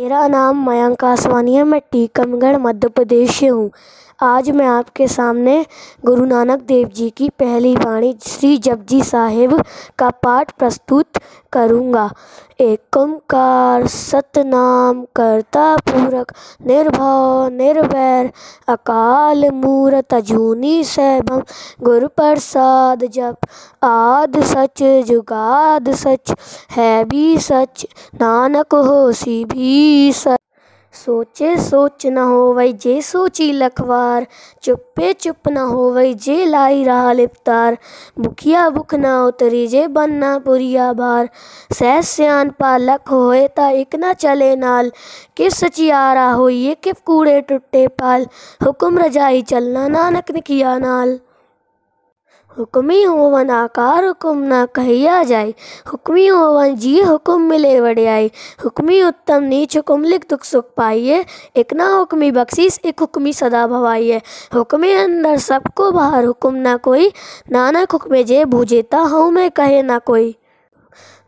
मेरा नाम मयंक आसवानी है, मैं टीकमगढ़, मध्य प्रदेश से हूँ। आज मैं आपके सामने गुरु नानक देव जी की पहली वाणी श्री जपजी साहेब का पाठ प्रस्तुत करूँगा। एक ओंकार सतनाम करता पूरक, निर्भव निर्वैर अकाल मूरत, अजूनी सैभम गुरु प्रसाद जप, आद सच, जुगाद सच, है भी सच, नानक होसी भी सच। सोचे सोच न होवई जे सोची लखवार, चुप्पे चुप न होवई जे लाई रहा लिपतार। भुखिया भुख न उतरी जे बनना पुरिया भार सह सियान पालक होए ता एक न चले नाल। किस सचियारा होइए कि कूड़े टुट्टे पाल। हुक्म रजाई चलना नानक ने किया नाल। हुक्मी होवन आकार हुक्म ना कहिया जाय हुक्मी होवन जी हुक्म मिले वड़ियाई। हुक्मी उत्तम नीच हुकुम लिख दुख सुख पाइये एक ना हुक्मी बख्शीस, एक हुक्मी सदा भवाइए। हुक्मे अंदर सबको बाहर हुक्म ना कोई। नानक हुक्मे जे भूजेता हूँ मैं कहे ना कोई।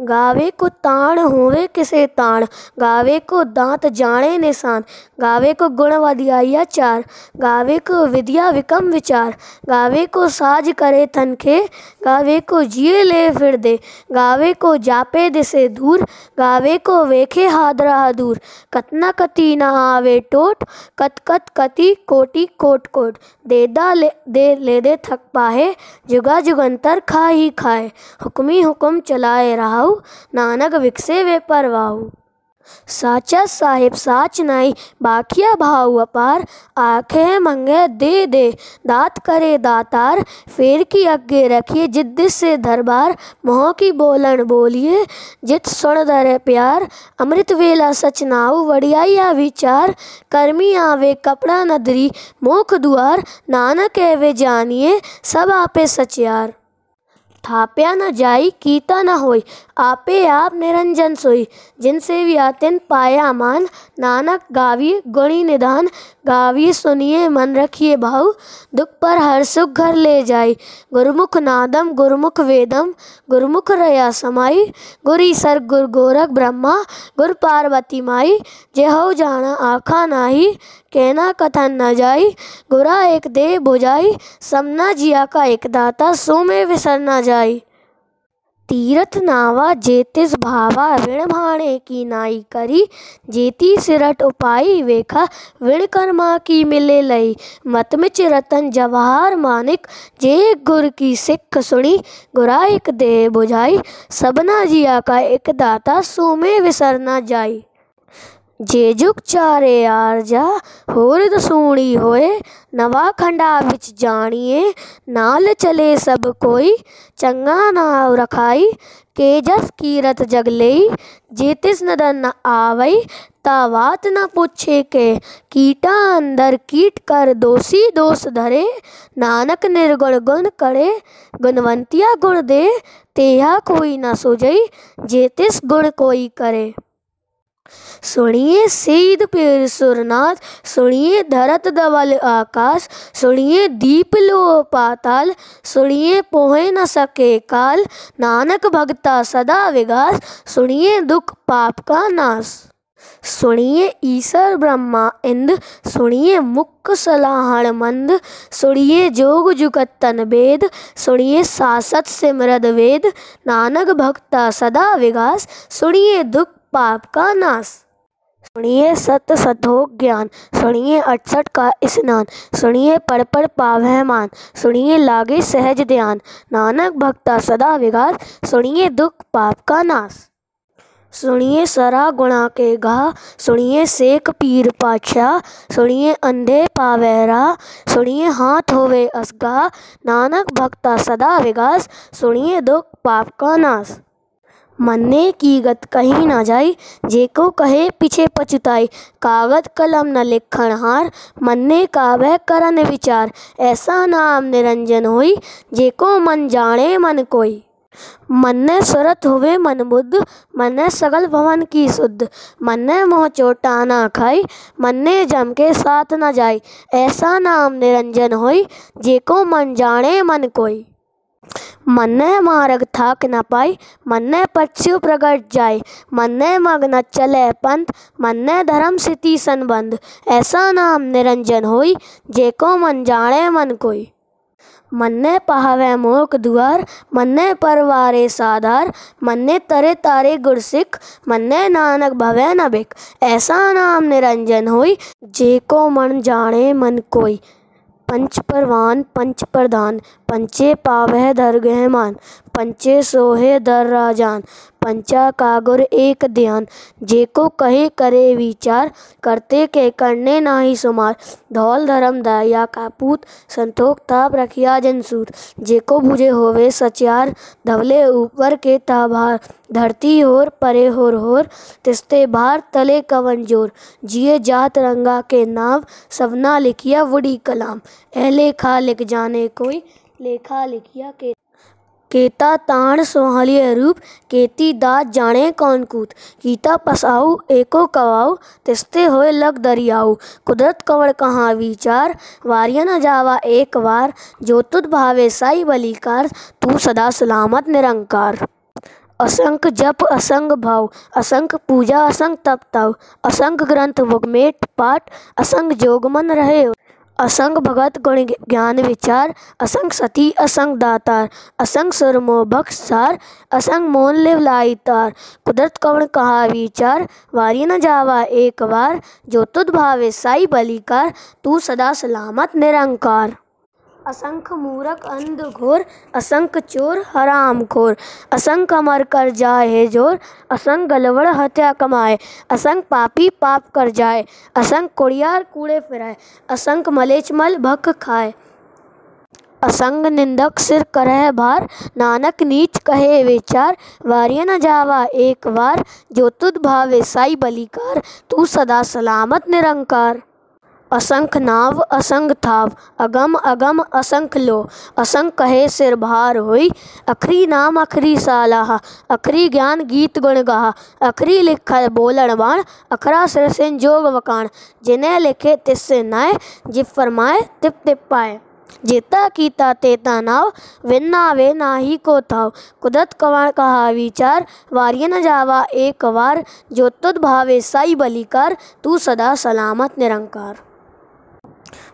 गावे को ताण होवे किसे ताण? गावे को दांत जाने निशान गावे को गुण वधियाइया चार। गावे को विद्या विकम विचार। गावे को साज करे तनखे गावे को जिए ले फिर दे। गावे को जापे दिसे दूर। गावे को वेखे हादरा दूर। कतना कति न आवे टोट। कत कत कति कोटि कोट कोट। देदा ले, दे ले दे थक पाहे। जुगा जुगंतर खा ही खाए। हुक्मी हुक्म चलाए रहा नानक विकसे वे परवाहु। साचा साहिब साच नाई, बाखिया भाव अपार, आखे मंगे दे दे, दात करे दातार, फेर की अगे रखिए जिद से दरबार, मोह की बोलन बोलिए, जित सुन दरे प्यार, अमृत वेला सच नाऊ वड़ियाया विचार कर्मी आवे कपड़ा नदरी, मोख दुआर, नानक एवे जानिए, सब आपे सचियार थाप्या न जाई, कीता न होई, आपे आप निरंजन सोई। जिनसे भी आतिन पाया मान नानक गावी गुणी निदान गाविए सुनिए, मन रखिए भाव दुख पर हर सुख घर ले जाई। गुरुमुख नादम, गुरुमुख वेदम, गुरुमुख रया समाई। गुरी सर, गुर गोरख ब्रह्मा, गुर पार्वती माई। जे हो जाना आखा नाही, कहना कथन न जाई। गुरा एक दे बुझाई, समना जिया का एक दाता, सो में विसर न जाई। तीरथ नावा जेतिस भावा, विण भाणे की नाई करी। जेती सिरट उपाई वेखा, विण कर्मा की मिले लई। मत मिच रतन जवाहर मानिक, जे गुर की सिख सुनी गुरा एक दे बुझाई, सबना जिया का एक दाता, सो विसरना विसर जाई। जे जुग चारे आरजा होर दसूणी होए नवा खंडा विच जानिए नाल चले सब कोई चंगा नाव रखाई के जस कीरत जग जेतिस नदन न आवई तावात न पूछे के कीटा अंदर कीट कर दोषी दोष धरे नानक निर्गुण गुण करे गुणवंतिया गुण दे तेहा कोई न सुजई जेतिस गुण कोई करे सुनिए सीध पीर सुरनाथ, सुनिए धरत धवल आकाश, सुनिए दीप लो पाताल, सुनिए पोहे न सके काल, नानक भगता सदा विगास, सुनिए दुख पाप का नाश। सुनिए ईश्वर ब्रह्मा इंद, सुनिए मुख सलाहण मंद, सुनिए जोग जुगत तन वेद सुनिए सासत सिमरद वेद, नानक भक्ता सदा विगास, सुनिए दुख पाप का नाश। सुनिए सत सतोक ज्ञान, सुनिए अड़सठ का स्नान, सुनिए पढ़ पढ़ पावह मान, सुनिए लागे सहज ध्यान, नानक भक्ता सदा विगास सुनिए दुख पाप का नाश। सुनिए सरा गुणा के गा सुनिए सेक पीर पातशाह सुनिए अंधे पावेरा सुनिए हाथ होवे असगा, नानक भक्ता सदा विगास सुनिए दुख पाप का नाश। मन्ने की गत कहीं ना जाई जेको कहे पीछे पछुताई। कागज़ कलम न लिखण हार, मन्ने का वह करन विचार। ऐसा नाम निरंजन होई जेको मन जाने मन कोई। मन्ने सुरत हुए मन बुद्ध, मन्ने सगल भवन की शुद्ध। मन्ने मोह चोटा ना खाई, मन्ने जम के साथ न जाई। ऐसा नाम निरंजन होई जेको मन जाने मन कोई। मन्ने मार्ग थाक न पाई, मन्ने पक्षु प्रगट जाय मन्ने मग न चले पंथ, मन्ने धर्म सिति संबंध। ऐसा नाम निरंजन होई जेको मन जाने मन कोई। मन्ने पहावे मोक दुआर, मन्ने परवारे साधार। मन्ने तरे तारे गुरसिख मन्ने नानक भवे न बिक ऐसा नाम निरंजन होई जेको मन जाने मन कोई। पंच परवान पंच प्रधान पंचे पावह दरगह मान। पंचे सोहे दर राजान, पंचा कागुर एक ध्यान। जेको कहे करे विचार, करते के करने नाही सुमार। धौल धर्म दया का पूत, संतोख ताप रखिया जनसूर जेको बुझे होवे सचार धवले ऊपर के ताभार। धरती होर परे होर होर, तिस्ते भार तले कवन ज़ोर। जिए जात रंगा के नाव सवना लिखिया वुडी कलाम। ए लेखा लिख जाने कोई, लेखा लिखिया के केता ताण सुहालिय रूप, केती दात जाने कौन कूत। कीता पसाऊ एको कवाऊ तिस्ते होए लग दरियाऊ कुदरत कंवर कहाँ विचार, वारिया न जावा एक बार जो तुद भावे साई बलिकार, तू सदा सलामत निरंकार। असंख जप असंग भाव असंख पूजा असंग तप तव असंख ग्रंथ वगमेट पाठ असंग जोगमन रहे असंग भगत गुण ज्ञान विचार, असंग सती, असंग दातार, असंग सुरमो भक्त सार असंग मोन लिव लाई तार कुदरत कवण कहा विचार, वारी न जावा एक बार जो तुद भावे साई बलिकार, तू सदा सलामत निरंकार। असंख मूरख, अंध घोर, असंख चोर, हराम खोर। असंख अमर कर जाए है ज़ोर, असंख गलवड़ हत्या कमाए। असंख पापी पाप कर जाए, असंख कुड़ियार कूड़े फिराए। असंख मलेचमल भख खाए। असंग निंदक सिर करह भार, नानक नीच कहे विचार। वारिय न जावा एक बार जो तुद भावे साई बलिकार। तू सदा सलामत निरंकार। असंख नाव, असंग थाव, अगम अगम, असंख लो। असंख कहे, सिर भार होई। अखरी नाम, अखरी सालाह। अखरी ज्ञान, गीत गुण गाहा। अखरी लिख, बोलण बाण। अखरा सिर से जोग वकाण। जिन्हें लिखे तिससे नाय। जिप फरमाए तिप तिप पाए। जेता, कीता, तेता नाव। विन्ना वे नाही को थाव। कुदरत कवण कहा, विचार। वारिय न जावा, एक वार। जो तुद भावे, साई बलिकार। तू सदा सलामत, निरंकार।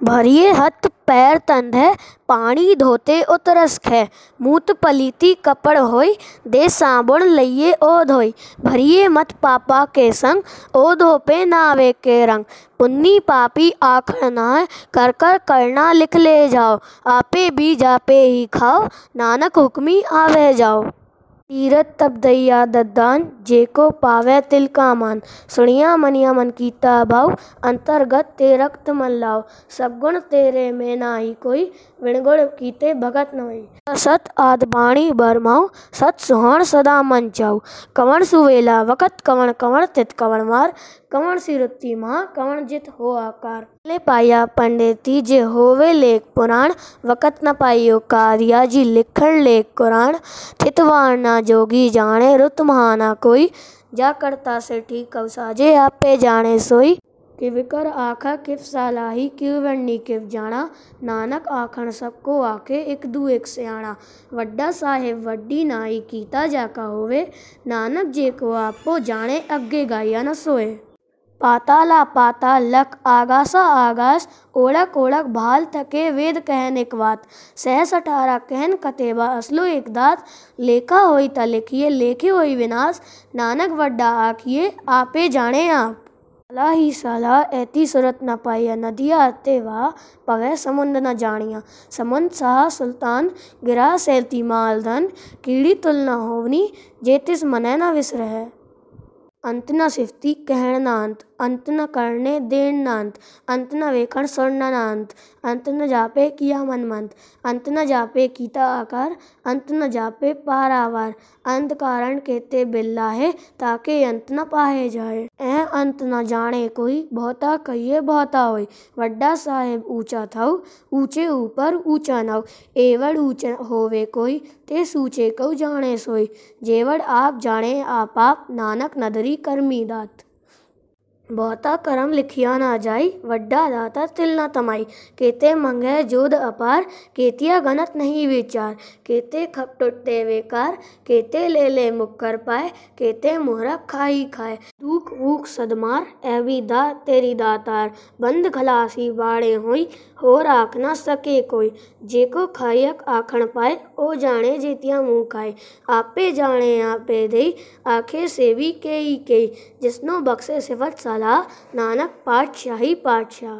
भरिए हथ पैर तंद है पानी धोते उतरस खे मूत पलीती कपड़ होई, दे साबुण लइये ओ धोई भरिए मत पापा के संग ओ धो पे नावे के रंग। पुन्नी पापी आखड़ ना है, कर कर करना लिख ले जाओ। आपे भी जापे ही खाओ, नानक हुक्मी आवे जाओ। तीरथ तब दैया दद्दान जेको पावे तिल का मान सुनिया मनिया मन कीता भाव अंतर्गत ते रक्त मन लाओ सब गुण तेरे में नाही कोई, विणगुण कीते भगत न सत आद बाणी बरमाओ सत सुहाण सदा मन जाऊ कवण सुवेला वकत कवण कवण तित कवण मार। कवण सिरुत्ती माँ कवण जित हो आकार ले पाया पंडिती जे होवे लेख पुराण वकत न पाइयो कारिया जी लिखण लेख कुरान थितवार ना जोगी जाने रुत महाना कोई जा करता से ठीक कव साजे आपे जाने सोई कि विकर आखा किफ सालाही क्यों वरनी किफ जाना नानक आखण सबको आके एक दू एक सियाणा वड्डा साहेब वड्डी नाई कीता जाका होवे नानक जे को आपो जाने अग्गे गाया न सोए पाताला पाताल लख आगासा आगास ओढ़क ओढ़क भाल थके वेद कहन एक बात सहस अठारह कहन कतेबा असलो एक दात। लेखा होई त लिखिए, लेखे होई विनाश। नानक वड्डा आखिए, आपे जाने आप। साला ही साला, ऐती सूरत न पाइया नदिया अते वाह पवे समुंद न जानिया। समुंद शाह सुल्तान, गिरा सैलती मालधन। कीड़ी तुल न होवनी जेतिस मनै न विसरह। अंत न सिफती कहण ना अंत न करने देण ना अंत न वेखण सुणन ना अंत न जापे किया मनमंत अंत न जापे कीता आकार, अंत न जापे पारावार अंत कारण केते बिल्ला है ताके अंत न पाए जाए। ऐ अंत न जाने कोई बहुता कहिए बहुता होई, वड्डा साहेब ऊँचा थाउ, ऊँचे ऊपर ऊँचा नाव एवड़ ऊँचा होवे कोई ते सूचे कऊ जाने सोई जेवड़ आप जाने आप आप नानक नदरी करी करमी दात। बहुता करम लिखिया ना जाई, वड्डा दाता तिल ना तमाई। केते मंगे जोध अपार, केतिया गनत नहीं विचार। केते खप टुटते बेकार, केते ले ले मुक्कर पाए, केते मोहरा खाई खाए। दूक ऊक सदमार एवी दा तेरी दातार। बंद खलासी बाड़े हुई हो आख ना सके कोई। जेको खायक आखण पाए, ओ जाने जेतिया मुँह खाए। आपे जाने आपे दे आखे सेवी के ही के जिसनो बख्शे सिफत सलाह नानक पातशाही पातशाह।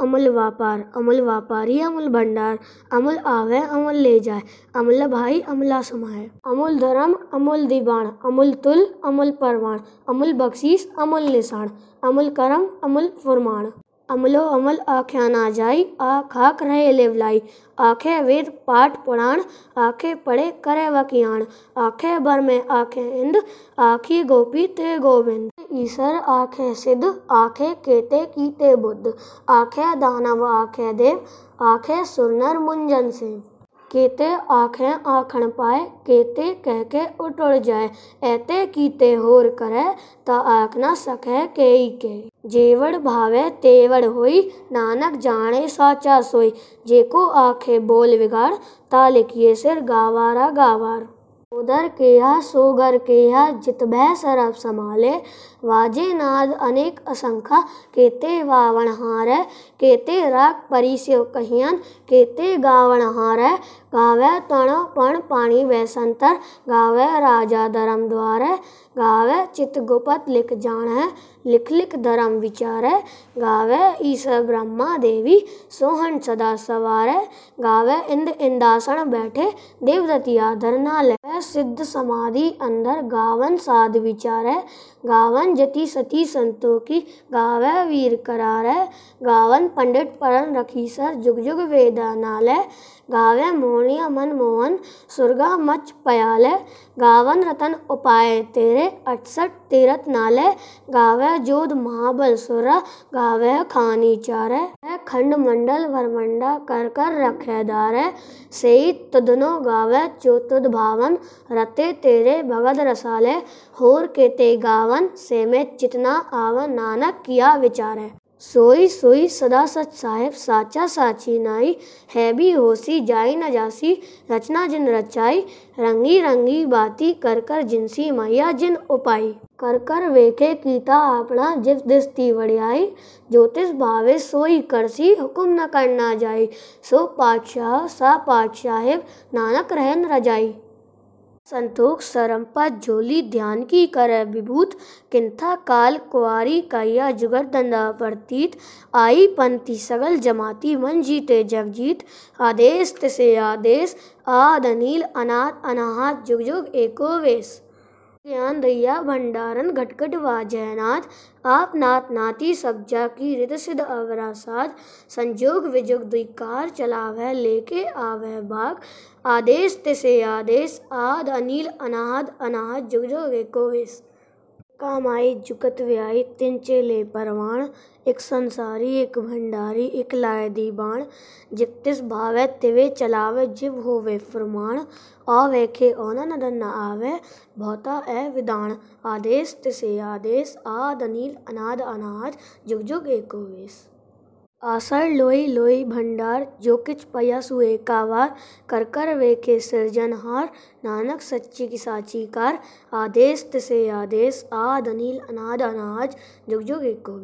अमल व्यापार अमल व्यापारी अमल भंडार। अमल आवे, अमल ले जाए। अमल भाई, अमला समाए। अमूल धर्म, अमूल दीवान। अमूल तुल, अमल परवान। अमूल बख्शीश, अमल निशान अमल करम, अमल फरमान अमलो अमल आख्या ना जाई आ खाक रहे लेवलाई। आखे वेद पाठ पुराण, आखे पढ़े करे वकियाण। आखे भर में आखे इंद, आखी गोपी ते गोविंद। ईश्वर आखे सिद्ध, आखे केते कीते बुद्ध। आखे दानव, आखे देव, आखे सुरनर मुंजन से केते आखें आखण पाए, केते कह के उटड़ जाए। ऐते कीते होर करे ता आख ना सके के के। जेवड़ भावे तेवड़ होई, नानक जाने साचा सोई। जेको आखे बोल बिगाड़ ता लिखिए सिर गावारा गावार। उधर केहा सोगर, केहा जित भय सरब संभाले। वाजे नाद अनेक असंख्या, केते वावण हार, केते राग परिस्यो कहियन, केते गावण हारे। गावे तण पण पानी वैसंतर। गावे राजा धर्म द्वारे। गावे चित गुपत लिख जाने लिख लिख धर्म विचारे। गावे ईश्वर ब्रह्मा देवी। सोहन सदा सवारे। गावे इंद इंदासन बैठे। देवदतिया धरना ले सिद्ध समाधि अंदर गावन साध विचारे। गावन जति सती संतों की गावे वीर करारे। गावन पंडित परन रखी सर जुग जुग वेदा नाले। गावे मोहनिया मन मोहन सुरगा मच पयाले गावन रतन उपाय तेरे अठसठ तीरथ नाले गावे जोध महाबल सुरा गावे खानी चारे खंड मंडल वरमंडा कर कर रखे दारे सेई तुदनो गावे चोतुद भावन रते तेरे भगत रसाले होर केते गावन से में चितना आवन नानक किया विचारे सोई सोई सदा सच साहेब, साचा साची नाई, है भी होसी, जाई न जासी, रचना जिन रचाई, रंगी रंगी बाती कर कर जिनसी मैया जिन उपाई। कर कर वेखे कीता अपना जिस दिस्ती वड़ियाई ज्योतिष भावे सोई करसी हुक्म न करना जाई। सो पातशाह, सा पातशाहेब, नानक रहन रजाई। संतोष सरंपा झोली ध्यान की कर विभूत किंथा काल कुआरी कैया जुगर दंदा प्रतीत आई पंथी सगल जमाती मन जीते जगजीत आदेश तिसे आदेश, आद अनिल अनाथ अनाहत जुग जुग एको वेश। ज्ञान दैया भंडारण घटघट वाजयनाथ। आप नाथ नाती सब जा की रित सिद्ध अवरासाद संजोग विजोग द्विकार चलावे, लेके आवह भाग। आदेश तिसे आदेश, आद अनिल अनाद अनाद, जुग जुग एको कामाई जुकत व्याई तिन चेले परवाण, एक संसारी, एक भंडारी, एक लाए दीबाण। जितिस भावे, तिवे चलावे, जिव होवे फरमान आ वेखे ओना नदन न आवे, बहुता ए विदान आदेश तिसे आदेश, आद अनिल, अनाद अनाज जुग जुग एको वेश। आसर लोई लोई भंडार, जो किच पया सुए कावार, कर कर वेखे सिरजनहार नानक सच्ची की साची कार, आदेश तिसे आदेश, आद अनिल अनाद अनाज, जुग जुग एको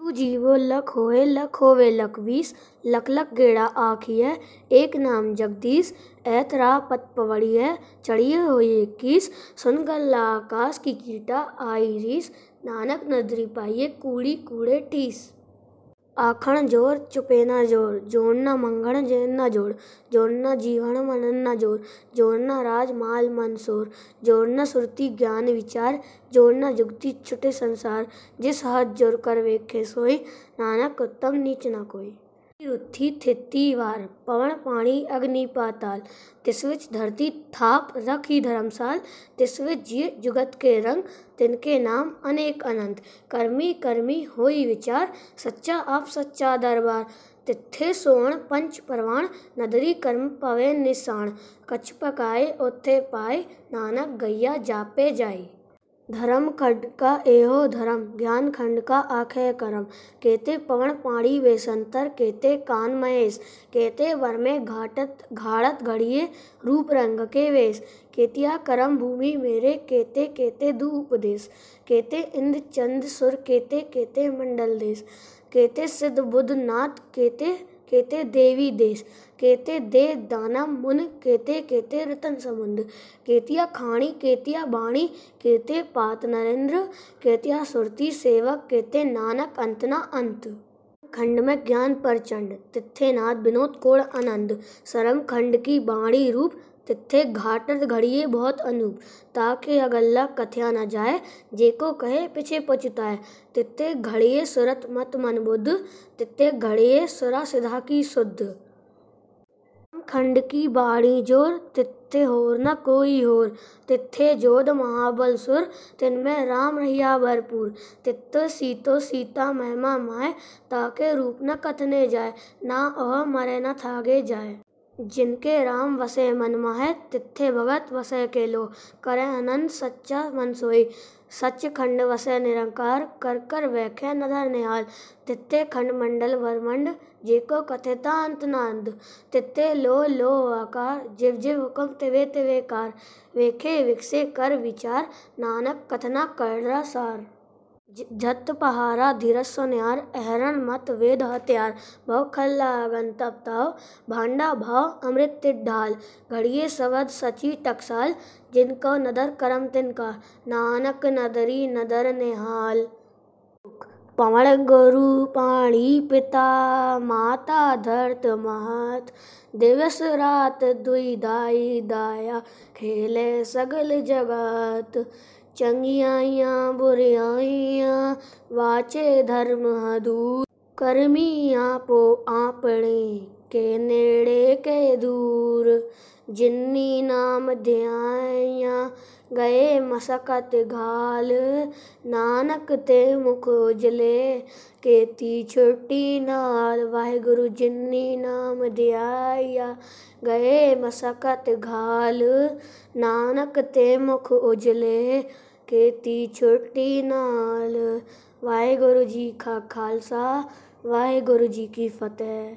तू जीवो लख होए लख होवे लख बीस लख गेड़ा आखिए, एक नाम जगदीश ऐतरा पत पवड़िए, चढ़िए होई इक्कीस, सुन गल्ला आकाश की कीटा आई रीस, नानक नदरी पाइए कूड़ी कूड़े ठीस आखण ज़ोर चुपे ना ज़ोर जोड़ना मंगण जैन ना जोड़ जोड़ना जीवन मनन न ज़ोर ज़ोर जोड़ना राज माल मनसोर जोड़ना सुरती ज्ञान विचार जोड़ना जुगती छुटे संसार जिस हाथ ज़ोर कर वेखे सोई नानक उत्तम नीच ना कोई रुथी थिती वार पवन पानी अग्नि पाताल तिस विच धरती थाप रखी धर्मसाल तिस विच जिय जुगत के रंग तिनके नाम अनेक अनंत कर्मी कर्मी होई विचार सच्चा आप सच्चा दरबार तिथे सोण पंच परवान नदरी कर्म पवे निशान कछ पकाए ओथे पाए नानक गैया जापे जाई धर्म खंड का एहो धर्म, ज्ञान खंड का आखे करम। केते पवन पानी बेसंतर केते कान महेश, केते वर में घाटत, घाड़त घड़िए रूप रंग के वेश। केतिया करम भूमि मेरे, केते केते दू उपदेश। केते इंद्र चंद सुर, केते केते मंडल देश। केते सिद्ध बुद्ध नाथ, केते केते देवी देश। केते दे दाना मुन, केते केते रतन समुंद। केतिया खाणी, केतिया बाणी, केते पात नरेंद्र, केतिया सुरती सेवक, केते नानक अंतना अंत। खंड में ज्ञान प्रचंड, तिथे नाथ विनोद कोण आनंद। सरम खंड की बाणी रूप, तिथे घाटत घड़िए बहुत अनूप। ताके अगल्ला कथया न जाए, जेको कहे पीछे पछताए। तिथे घड़िए सुरत मत मन बुद्ध तिथे घड़िए सुरा सिधा की शुद्ध। खंड की बाणी ज़ोर तिथे होर न कोई होर। तिथे जोध महाबल सुर तिनमें राम रहिया भरपूर। तित्त सीतो सीता महिमा माय ताके रूप न कथने जाए, ना अह मरे न थागे जाए। जिनके राम वसे मन माहे तिथे भगत वसे के लो करे अनंत सच्चा मन सोई। सच खंड वसे निरंकार, कर कर वैख्या नधर निहाल। तिथे खंड मंडल वरमंड, जेको कथिता अंत नांद। तिथे लो लो आकार, जिव जिव हुकम तिवे तिवे कार। वेखे विकसे कर विचार, नानक कथना कर सार। झत पहारा धीरज सुनियार अहरण मत वेद हथियार। भव खल्ला अगन तप ताव, भांडा भाव अमृत ढाल। घड़िए सवद सची टकसाल, जिनको नदर करम तिनका। नानक नदरी नदर निहाल। पवण गुरु पाणी पिता, माता धरत महत। दिवस रात दुई दाई दाया, खेले सगल जगत। चंगियाइयाँ बुरियाइयाँ वाचे धर्म दूर कर्मी आपो आपणे के नेड़े के दूर जिन्नी नाम ध्याया गए मसकत घाल नानक ते मुख उजले केती छुट्टी नाल वाहिगुरु जिन्नी नाम ध्याया गए मसकत घाल नानक ते मुख उजले केती छुट्टी नाल वाहिगुरु जी का खालसा वाहिगुरु जी की फतेह